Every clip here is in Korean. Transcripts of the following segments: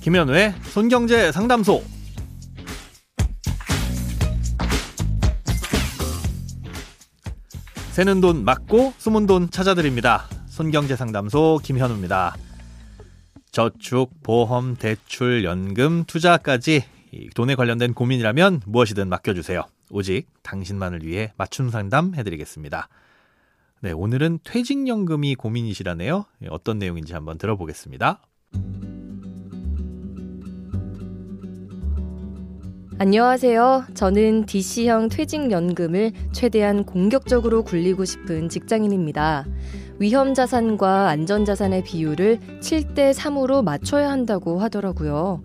김현우의 손경제 상담소. 새는 돈 막고 숨은 돈 찾아드립니다. 손경제 상담소 김현우입니다. 저축, 보험, 대출, 연금, 투자까지 돈에 관련된 고민이라면 무엇이든 맡겨주세요. 오직 당신만을 위해 맞춤 상담 해드리겠습니다. 네, 오늘은 퇴직연금이 고민이시라네요. 어떤 내용인지 한번 들어보겠습니다. 안녕하세요. 저는 DC형 퇴직연금을 최대한 공격적으로 굴리고 싶은 직장인입니다. 위험자산과 안전자산의 비율을 7대 3으로 맞춰야 한다고 하더라고요.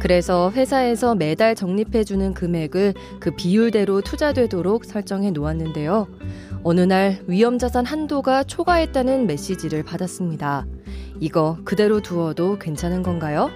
그래서 회사에서 매달 적립해주는 금액을 그 비율대로 투자되도록 설정해 놓았는데요. 어느 날 위험자산 한도가 초과했다는 메시지를 받았습니다. 이거 그대로 두어도 괜찮은 건가요?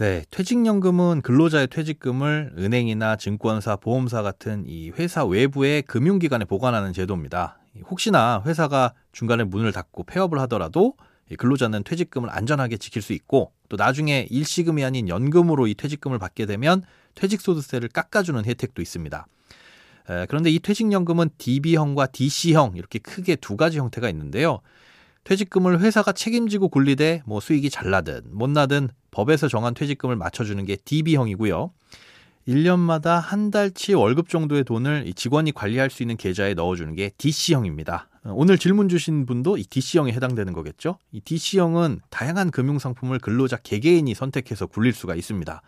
네, 퇴직연금은 근로자의 퇴직금을 은행이나 증권사, 보험사 같은 이 회사 외부의 금융기관에 보관하는 제도입니다. 혹시나 회사가 중간에 문을 닫고 폐업을 하더라도 근로자는 퇴직금을 안전하게 지킬 수 있고 또 나중에 일시금이 아닌 연금으로 이 퇴직금을 받게 되면 퇴직소득세를 깎아주는 혜택도 있습니다. 그런데 이 퇴직연금은 DB형과 DC형 이렇게 크게 두 가지 형태가 있는데요. 퇴직금을 회사가 책임지고 굴리되 뭐 수익이 잘 나든 못 나든 법에서 정한 퇴직금을 맞춰주는 게 DB형이고요. 1년마다 한 달치 월급 정도의 돈을 직원이 관리할 수 있는 계좌에 넣어주는 게 DC형입니다. 오늘 질문 주신 분도 이 DC형에 해당되는 거겠죠? 이 DC형은 다양한 금융상품을 근로자 개개인이 선택해서 굴릴 수가 있습니다.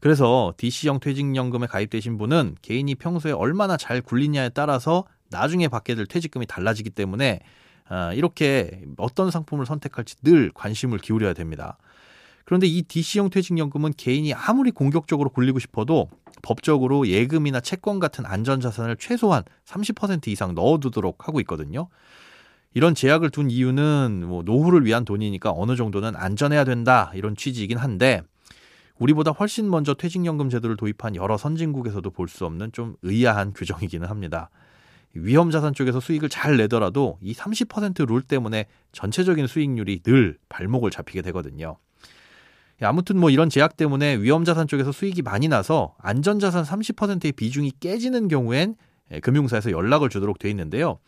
그래서 DC형 퇴직연금에 가입되신 분은 개인이 평소에 얼마나 잘 굴리냐에 따라서 나중에 받게 될 퇴직금이 달라지기 때문에 아, 이렇게 어떤 상품을 선택할지 늘 관심을 기울여야 됩니다. 그런데 이 DC형 퇴직연금은 개인이 아무리 공격적으로 굴리고 싶어도 법적으로 예금이나 채권 같은 안전자산을 최소한 30% 이상 넣어두도록 하고 있거든요. 이런 제약을 둔 이유는 뭐 노후를 위한 돈이니까 어느 정도는 안전해야 된다 이런 취지이긴 한데 우리보다 훨씬 먼저 퇴직연금 제도를 도입한 여러 선진국에서도 볼 수 없는 좀 의아한 규정이기는 합니다. 위험 자산 쪽에서 수익을 잘 내더라도 이 30%룰 때문에 전체적인 수익률이 늘 발목을 잡히게 되거든요. 아무튼 뭐 이런 제약 때문에 위험자산 쪽에서 수익이 많이 나서 안전자산 30%의 비중이 깨지는 경우엔 금융사에서 연락을 주도록 돼 있는데요.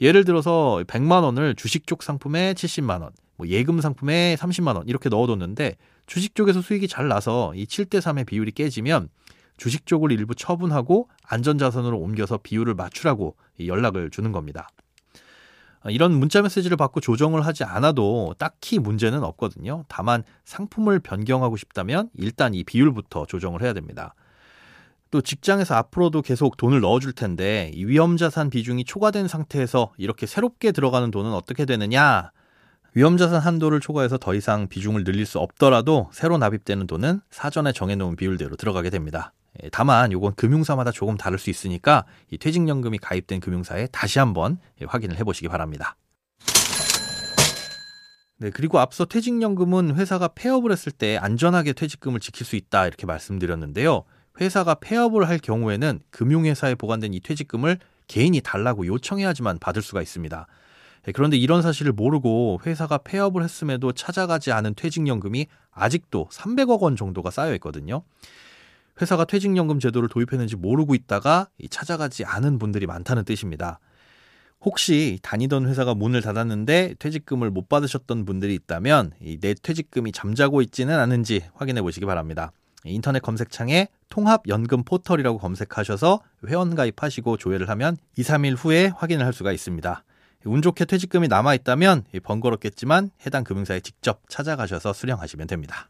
예를 들어서 100만 원을 주식 쪽 상품에 70만 원, 뭐 예금 상품에 30만 원 이렇게 넣어뒀는데 주식 쪽에서 수익이 잘 나서 이 7대 3의 비율이 깨지면 주식 쪽을 일부 처분하고 안전자산으로 옮겨서 비율을 맞추라고 연락을 주는 겁니다. 이런 문자 메시지를 받고 조정을 하지 않아도 딱히 문제는 없거든요. 다만 상품을 변경하고 싶다면 일단 이 비율부터 조정을 해야 됩니다. 또 직장에서 앞으로도 계속 돈을 넣어줄 텐데 이 위험자산 비중이 초과된 상태에서 이렇게 새롭게 들어가는 돈은 어떻게 되느냐? 위험자산 한도를 초과해서 더 이상 비중을 늘릴 수 없더라도 새로 납입되는 돈은 사전에 정해놓은 비율대로 들어가게 됩니다. 예, 다만 이건 금융사마다 조금 다를 수 있으니까 이 퇴직연금이 가입된 금융사에 다시 한번 예, 확인을 해보시기 바랍니다. 네, 그리고 앞서 퇴직연금은 회사가 폐업을 했을 때 안전하게 퇴직금을 지킬 수 있다 이렇게 말씀드렸는데요. 회사가 폐업을 할 경우에는 금융회사에 보관된 이 퇴직금을 개인이 달라고 요청해야지만 받을 수가 있습니다. 예, 그런데 이런 사실을 모르고 회사가 폐업을 했음에도 찾아가지 않은 퇴직연금이 아직도 300억 원 정도가 쌓여 있거든요. 회사가 퇴직연금 제도를 도입했는지 모르고 있다가 찾아가지 않은 분들이 많다는 뜻입니다. 혹시 다니던 회사가 문을 닫았는데 퇴직금을 못 받으셨던 분들이 있다면 내 퇴직금이 잠자고 있지는 않은지 확인해 보시기 바랍니다. 인터넷 검색창에 통합연금 포털이라고 검색하셔서 회원 가입하시고 조회를 하면 2, 3일 후에 확인을 할 수가 있습니다. 운 좋게 퇴직금이 남아 있다면 번거롭겠지만 해당 금융사에 직접 찾아가셔서 수령하시면 됩니다.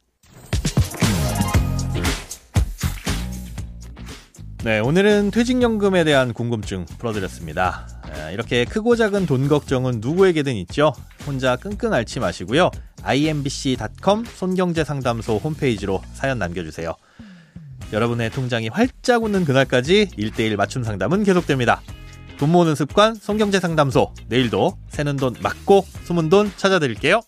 네, 오늘은 퇴직연금에 대한 궁금증 풀어드렸습니다. 이렇게 크고 작은 돈 걱정은 누구에게든 있죠. 혼자 끙끙 앓지 마시고요. imbc.com 손경제 상담소 홈페이지로 사연 남겨주세요. 여러분의 통장이 활짝 웃는 그날까지 1대1 맞춤 상담은 계속됩니다. 돈 모으는 습관 손경제 상담소 내일도 새는 돈 맞고 숨은 돈 찾아드릴게요.